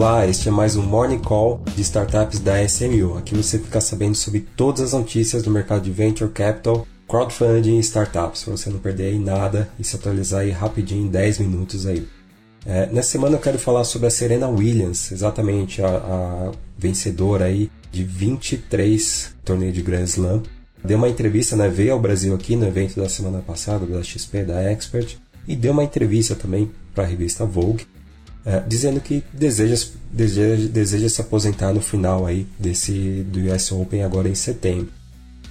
Olá, este é mais um Morning Call de startups da SMU. Aqui você fica sabendo sobre todas as notícias do mercado de Venture Capital, crowdfunding e startups, para você não perder nada e se atualizar aí rapidinho em 10 minutos aí. É, nessa semana eu quero falar sobre a Serena Williams, exatamente a, a vencedora aí de 23 torneios de Grand Slam. Deu uma entrevista, né, veio ao Brasil aqui no evento da semana passada da XP, da Expert, e deu uma entrevista também para a revista Vogue é, dizendo que deseja, deseja, deseja se aposentar no final aí desse do US Open agora em setembro.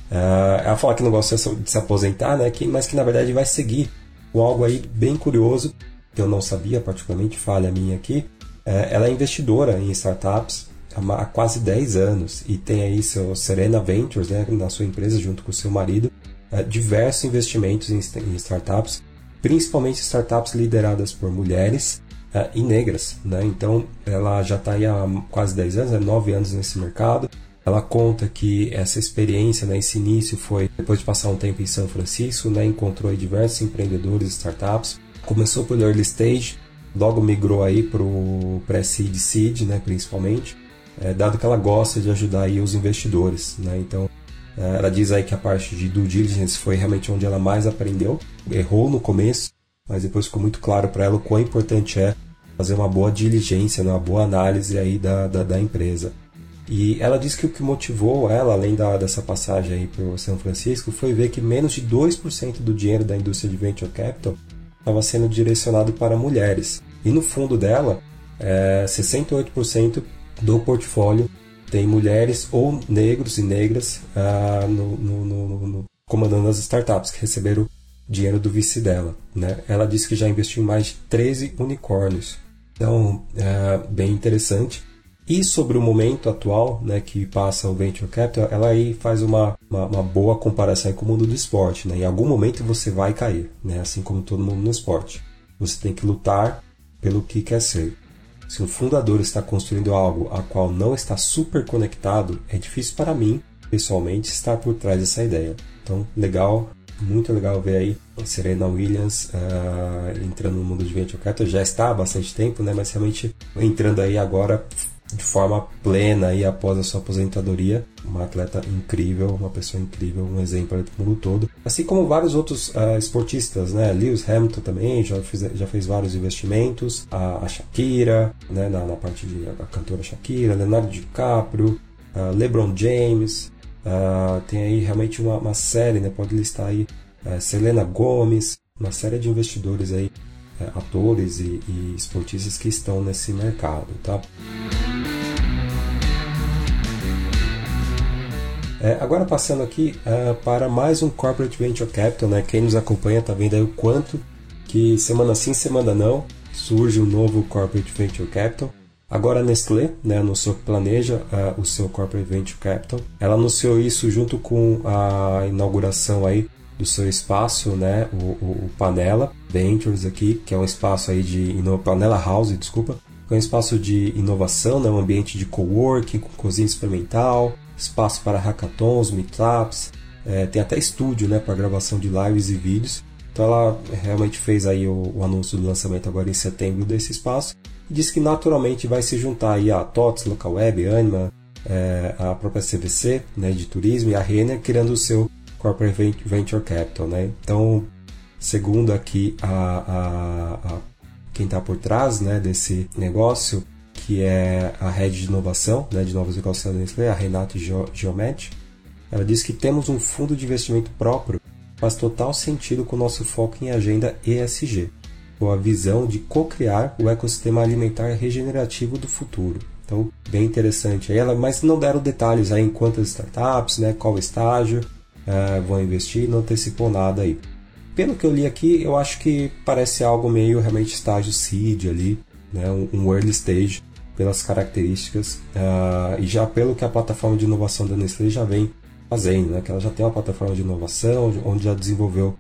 É, ela fala que não gosta de se aposentar, né, que, mas que na verdade vai seguir com algo aí bem curioso que eu não sabia, particularmente falha minha aqui. É, ela é investidora em startups há quase 10 anos e tem aí seu Serena Ventures, né, na sua empresa junto com seu marido, é, diversos investimentos em, em startups, principalmente startups lideradas por mulheres uh, e negras. Né? Então, ela já está há quase 10 anos, é 9 anos nesse mercado. Ela conta que essa experiência, né, esse início foi depois de passar um tempo em São Francisco, né, encontrou diversos empreendedores startups. Começou pelo early stage, logo migrou aí para o pré-seed seed, né, principalmente, é, dado que ela gosta de ajudar aí os investidores. Né? Então, é, ela diz aí que a parte de due diligence foi realmente onde ela mais aprendeu. Errou no começo, mas depois ficou muito claro para ela o quão importante é fazer uma boa diligência, né, uma boa análise aí da, da, da empresa. E ela disse que o que motivou ela, além da, dessa passagem aí para São Francisco, foi ver que menos de 2% do dinheiro da indústria de venture capital estava sendo direcionado para mulheres. E no fundo dela, é, 68% do portfólio tem mulheres ou negros e negras ah, no, no, no, comandando as startups que receberam dinheiro do vice dela. Né? Ela disse que já investiu mais de 13 unicórnios. Então, é bem interessante. E sobre o momento atual né, que passa o Venture Capital, ela aí faz uma, uma, uma, boa comparação com o mundo do esporte. Né? Em algum momento você vai cair, né? assim como todo mundo no esporte. Você tem que lutar pelo que quer ser. Se um fundador está construindo algo a qual não está super conectado, é difícil para mim, pessoalmente, estar por trás dessa ideia. Então, legal muito legal ver aí a Serena Williams uh, entrando no mundo de capital. Já está há bastante tempo, né? Mas realmente entrando aí agora de forma plena aí após a sua aposentadoria. Uma atleta incrível, uma pessoa incrível, um exemplo para o mundo todo. Assim como vários outros uh, esportistas, né? Lewis Hamilton também já fez, já fez vários investimentos. A, a Shakira, né? Na, na, parte de a cantora Shakira, Leonardo DiCaprio, uh, LeBron James. Uh, tem aí realmente uma, uma, série, né? Pode listar aí uh, Selena Gomes, uma série de investidores aí, uh, atores e, e, esportistas que estão nesse mercado, tá? É, agora passando aqui para mais um Corporate Venture Capital, né? Quem nos acompanha tá vendo aí o quanto que semana sim, semana não surge um novo Corporate Venture Capital. Agora a Nestlé né, anunciou que planeja uh, o seu Corporate Venture Capital. Ela anunciou isso junto com a inauguração aí do seu espaço, né, o, o, o Panela Ventures aqui, que é um espaço aí de Panela House, desculpa, que é um espaço de inovação, né, um ambiente de coworking com cozinha experimental, espaço para hackathons, meetups, é, tem até estúdio, né, para gravação de lives e vídeos. Então ela realmente fez aí o, o anúncio do lançamento agora em setembro desse espaço e diz que naturalmente vai se juntar aí a TOTS, Local Web, Anima, é, a própria CVC né, de turismo e a Renner criando o seu Corporate Venture Capital. Né? Então, segundo aqui a, a, a quem está por trás né, desse negócio, que é a rede de inovação, né, de novos da Nestlé, a Renata Geomet, ela diz que temos um fundo de investimento próprio, faz total sentido com o nosso foco em agenda ESG ou a visão de co-criar o ecossistema alimentar regenerativo do futuro. Então, bem interessante. Ela, mas não deram detalhes aí em quantas startups, né, qual estágio uh, vão investir, não antecipou nada aí. Pelo que eu li aqui, eu acho que parece algo meio realmente estágio seed ali, né, um early stage pelas características uh, e já pelo que a plataforma de inovação da Nestlé já vem fazendo, né, que ela já tem uma plataforma de inovação onde já desenvolveu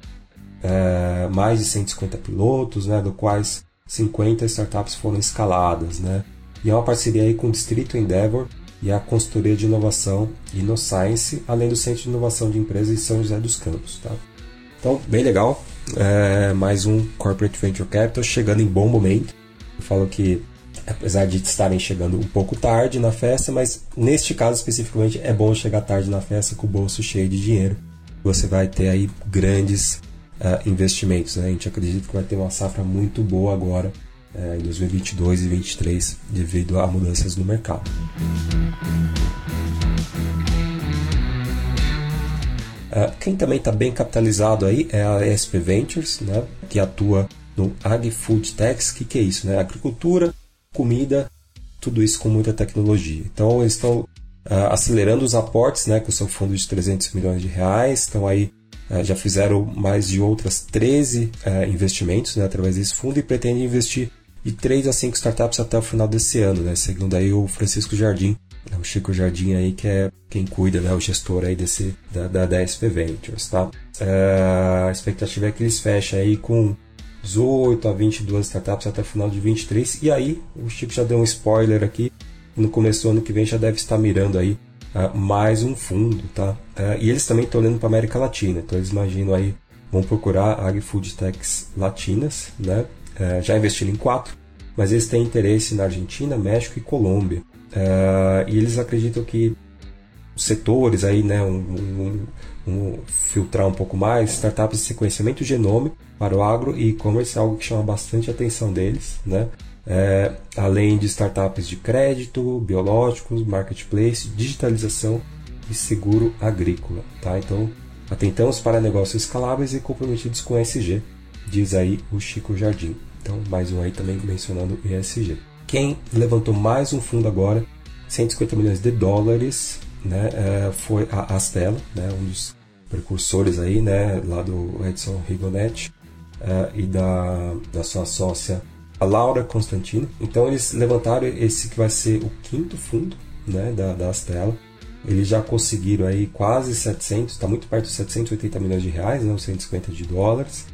é, mais de 150 pilotos, né, do quais 50 startups foram escaladas, né, e é uma parceria aí com o Distrito Endeavor e a consultoria de inovação InnoScience, além do Centro de Inovação de Empresas em São José dos Campos, tá? Então, bem legal, é, mais um Corporate Venture Capital chegando em bom momento. Eu falo que apesar de estarem chegando um pouco tarde na festa, mas neste caso especificamente é bom chegar tarde na festa com o bolso cheio de dinheiro. Você vai ter aí grandes uh, investimentos. Né? A gente acredita que vai ter uma safra muito boa agora uh, em 2022 e 2023 devido a mudanças no mercado. Uh, quem também está bem capitalizado aí é a ESP Ventures, né, que atua no Ag-Food Techs. O que, que é isso? Né? Agricultura, comida, tudo isso com muita tecnologia. Então eles estão uh, acelerando os aportes né, com seu fundo de 300 milhões de reais, estão aí uh, já fizeram mais de outras 13 investimentos né, através desse fundo e pretendem investir de 3 a 5 startups até o final desse ano, né, segundo aí o Francisco Jardim, é o Chico Jardim aí que é quem cuida, né, o gestor aí desse da, da, da SP Ventures, tá? Uh, a expectativa é que eles fechem aí com 18 a 22 startups até o final de 23 e aí o Chico já deu um spoiler aqui no começo do ano que vem já deve estar mirando aí uh, mais um fundo, tá? Uh, e eles também estão olhando para América Latina, então eles imaginam aí vão procurar agri-food techs latinas, né? já investiram em quatro, mas eles têm interesse na Argentina, México e Colômbia. Uh, e eles acreditam que setores aí, né, um, um, filtrar um pouco mais, startups de sequenciamento genômico para o agro e e-commerce é algo que chama bastante a atenção deles, né? É, além de startups de crédito, biológicos, marketplace, digitalização e seguro agrícola. Tá? Então, atentamos para negócios escaláveis e comprometidos com ESG, diz aí o Chico Jardim. Então, mais um aí também mencionando ESG. Quem levantou mais um fundo agora, 150 milhões de dólares, né, é, foi a Astela, né, um dos precursores aí, né, lá do Edson Rigonetti é, e da, da sua sócia, a Laura Constantino. Então eles levantaram esse que vai ser o quinto fundo né, da, da Astela. Eles já conseguiram aí quase 700, está muito perto de 780 milhões de reais, né, 150 de dólares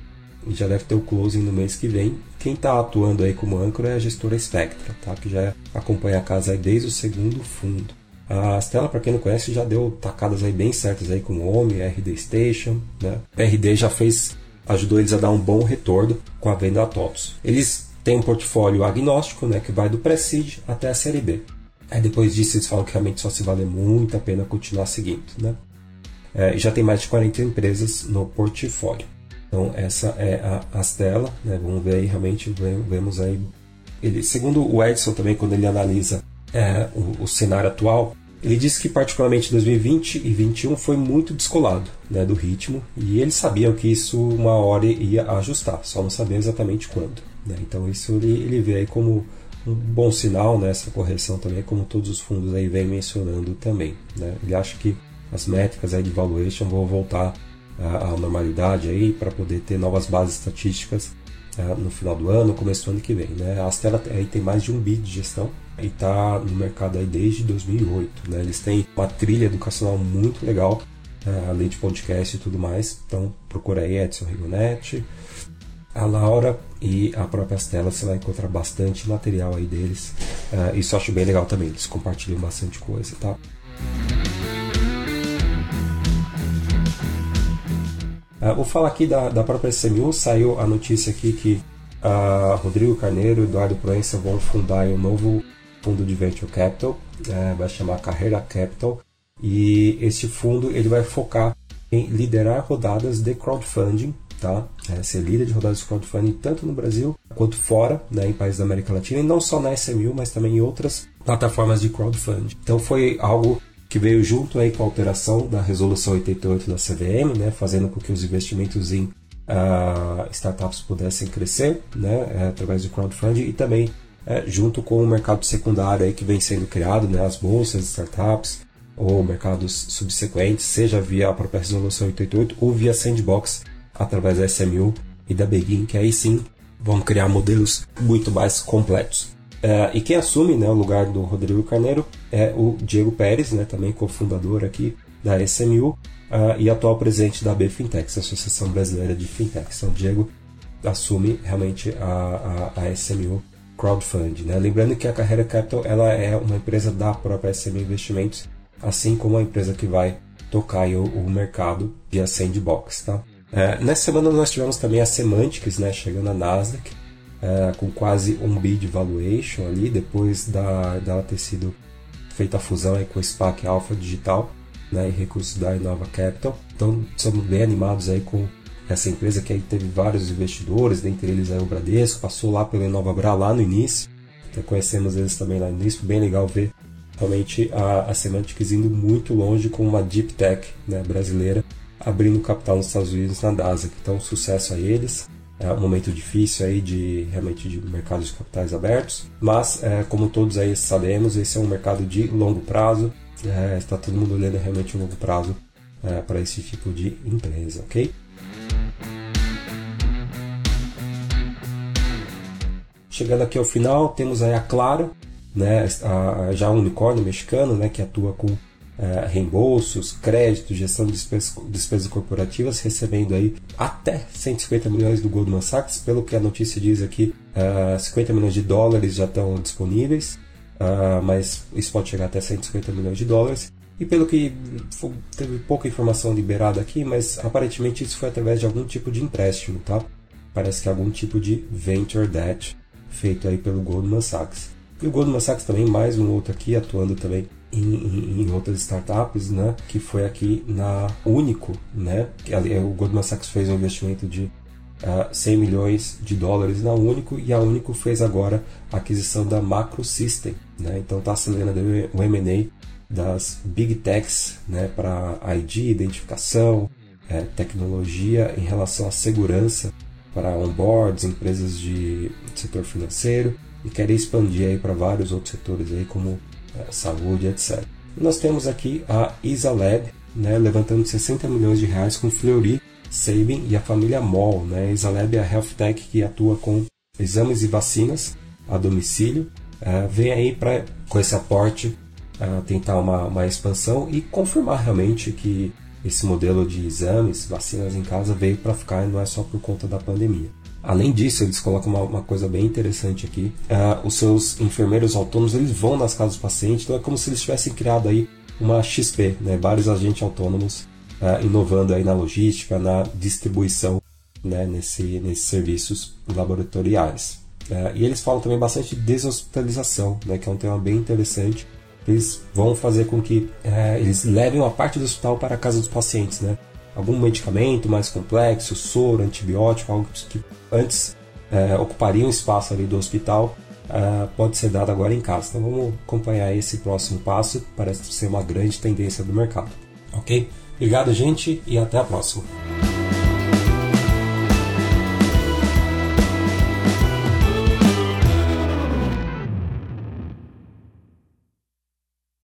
e já deve ter o closing no mês que vem. Quem está atuando aí como âncora é a gestora Spectra, tá? que já acompanha a casa aí desde o segundo fundo. A Stella, para quem não conhece, já deu tacadas aí bem certas aí com o OMI, RD Station, né? RD já fez, ajudou eles a dar um bom retorno com a venda a TOTOS. Eles têm um portfólio agnóstico, né, que vai do Pre-Seed até a série B. Aí depois disso eles falam que realmente só se vale muito a pena continuar seguindo, né? É, já tem mais de 40 empresas no portfólio. Então essa é a Astela, né? Vamos ver aí realmente vemos aí ele, segundo o Edson também quando ele analisa é, o, o, cenário atual, ele diz que particularmente 2020 e 2021 foi muito descolado né, do ritmo e eles sabiam que isso uma hora ia ajustar, só não sabia exatamente quando. Né? Então isso ele, ele vê aí como um bom sinal nessa né, correção também, como todos os fundos aí vêm mencionando também. Né? Ele acha que as métricas aí de valuation vão voltar a, normalidade aí para poder ter novas bases estatísticas no final do ano, começo do ano que vem. Né? A Astela aí tem mais de um bi de gestão e está no mercado aí desde 2008. Né? Eles têm uma trilha educacional muito legal, uh, além de podcast e tudo mais. Então procura aí Edson Rigonetti, a Laura e a própria Astela, você vai encontrar bastante material aí deles. Uh, isso eu acho bem legal também, eles compartilham bastante coisa, tá? Uh, vou falar aqui da, da própria SMU, saiu a notícia aqui que uh, Rodrigo Carneiro e Eduardo Proença vão fundar um novo fundo de Venture Capital, uh, vai chamar Carreira Capital, e esse fundo ele vai focar em liderar rodadas de crowdfunding, tá? É, ser líder de rodadas de crowdfunding tanto no Brasil quanto fora, né, em países da América Latina, e não só na SMU, mas também em outras plataformas de crowdfunding. Então foi algo que veio junto aí com a alteração da resolução 88 da CVM, né, fazendo com que os investimentos em uh, startups pudessem crescer, né, é, através do crowdfunding e também é, junto com o mercado secundário aí que vem sendo criado, né, as bolsas de startups ou mercados subsequentes, seja via a própria resolução 88 ou via sandbox através da SMU e da Begin, que aí sim vão criar modelos muito mais completos. Uh, e quem assume né, o lugar do Rodrigo Carneiro é o Diego Pérez, né, também cofundador aqui da SMU uh, e atual presidente da B Fintechs, Associação Brasileira de Fintechs. Então, Diego assume realmente a, a, a SMU Crowdfund. Né? Lembrando que a Carreira Capital ela é uma empresa da própria SMU Investimentos, assim como a empresa que vai tocar o, o mercado via Sandbox. Tá? Uh, nessa semana nós tivemos também a Semantics né, chegando na Nasdaq é, com quase um bid valuation ali, depois da, dela ter sido feita a fusão aí com o SPAC Alpha Digital né, e recursos da Inova Capital. Então, somos bem animados aí com essa empresa que aí teve vários investidores, dentre eles aí o Bradesco, passou lá pela Inova Bra lá no início, então conhecemos eles também lá no início, bem legal ver realmente a, a Semantics indo muito longe com uma Deep Tech né, brasileira abrindo capital nos Estados Unidos na Nasdaq. Então, sucesso a eles. É um momento difícil aí de realmente de mercados de capitais abertos, mas é, como todos aí sabemos, esse é um mercado de longo prazo. É, está todo mundo olhando realmente o longo prazo é, para esse tipo de empresa, ok? Chegando aqui ao final, temos aí a Claro, né, a, já um unicórnio mexicano, né, que atua com é, reembolsos, créditos, gestão de despesas, despesas, corporativas, recebendo aí até 150 milhões do Goldman Sachs, pelo que a notícia diz aqui, uh, 50 milhões de dólares já estão disponíveis, uh, mas isso pode chegar até 150 milhões de dólares. E pelo que teve pouca informação liberada aqui, mas aparentemente isso foi através de algum tipo de empréstimo, tá? Parece que é algum tipo de venture debt feito aí pelo Goldman Sachs. E o Goldman Sachs também, mais um outro aqui, atuando também em, em, outras startups, né? Que foi aqui na Único, né? O Goldman Sachs fez um investimento de uh, ah, 100 milhões de dólares na Único e a Único fez agora a aquisição da Macro System, né? Então está acelerando o M&A das Big Techs, né? Para ID, identificação, é, tecnologia em relação à segurança para onboards, empresas de setor financeiro e querem expandir aí para vários outros setores aí como é, saúde, etc. Nós temos aqui a Isalab, né, levantando 60 milhões de reais com Fleury, Sabin e a família Moll. Né? É a health tech que atua com exames e vacinas a domicílio. Uh, vem aí para com esse aporte uh, tentar uma, uma expansão e confirmar realmente que esse modelo de exames, vacinas em casa veio para ficar e não é só por conta da pandemia. Além disso, eles colocam uma, uma coisa bem interessante aqui. Uh, os seus enfermeiros autônomos eles vão nas casas dos pacientes, então é como se eles tivessem criado aí uma XP, né? vários agentes autônomos uh, inovando aí na logística, na distribuição, né? Nesse, nesses serviços laboratoriais. Uh, e eles falam também bastante de deshospitalização, né? que é um tema bem interessante eles vão fazer com que eles levem uma parte do hospital para a casa dos pacientes, né? Algum medicamento mais complexo, soro, antibiótico, algo que antes é, ocuparia um espaço ali do hospital, é, pode ser dado agora em casa. Então vamos acompanhar esse próximo passo, parece ser uma grande tendência do mercado. Ok? Obrigado, gente, e até a próxima.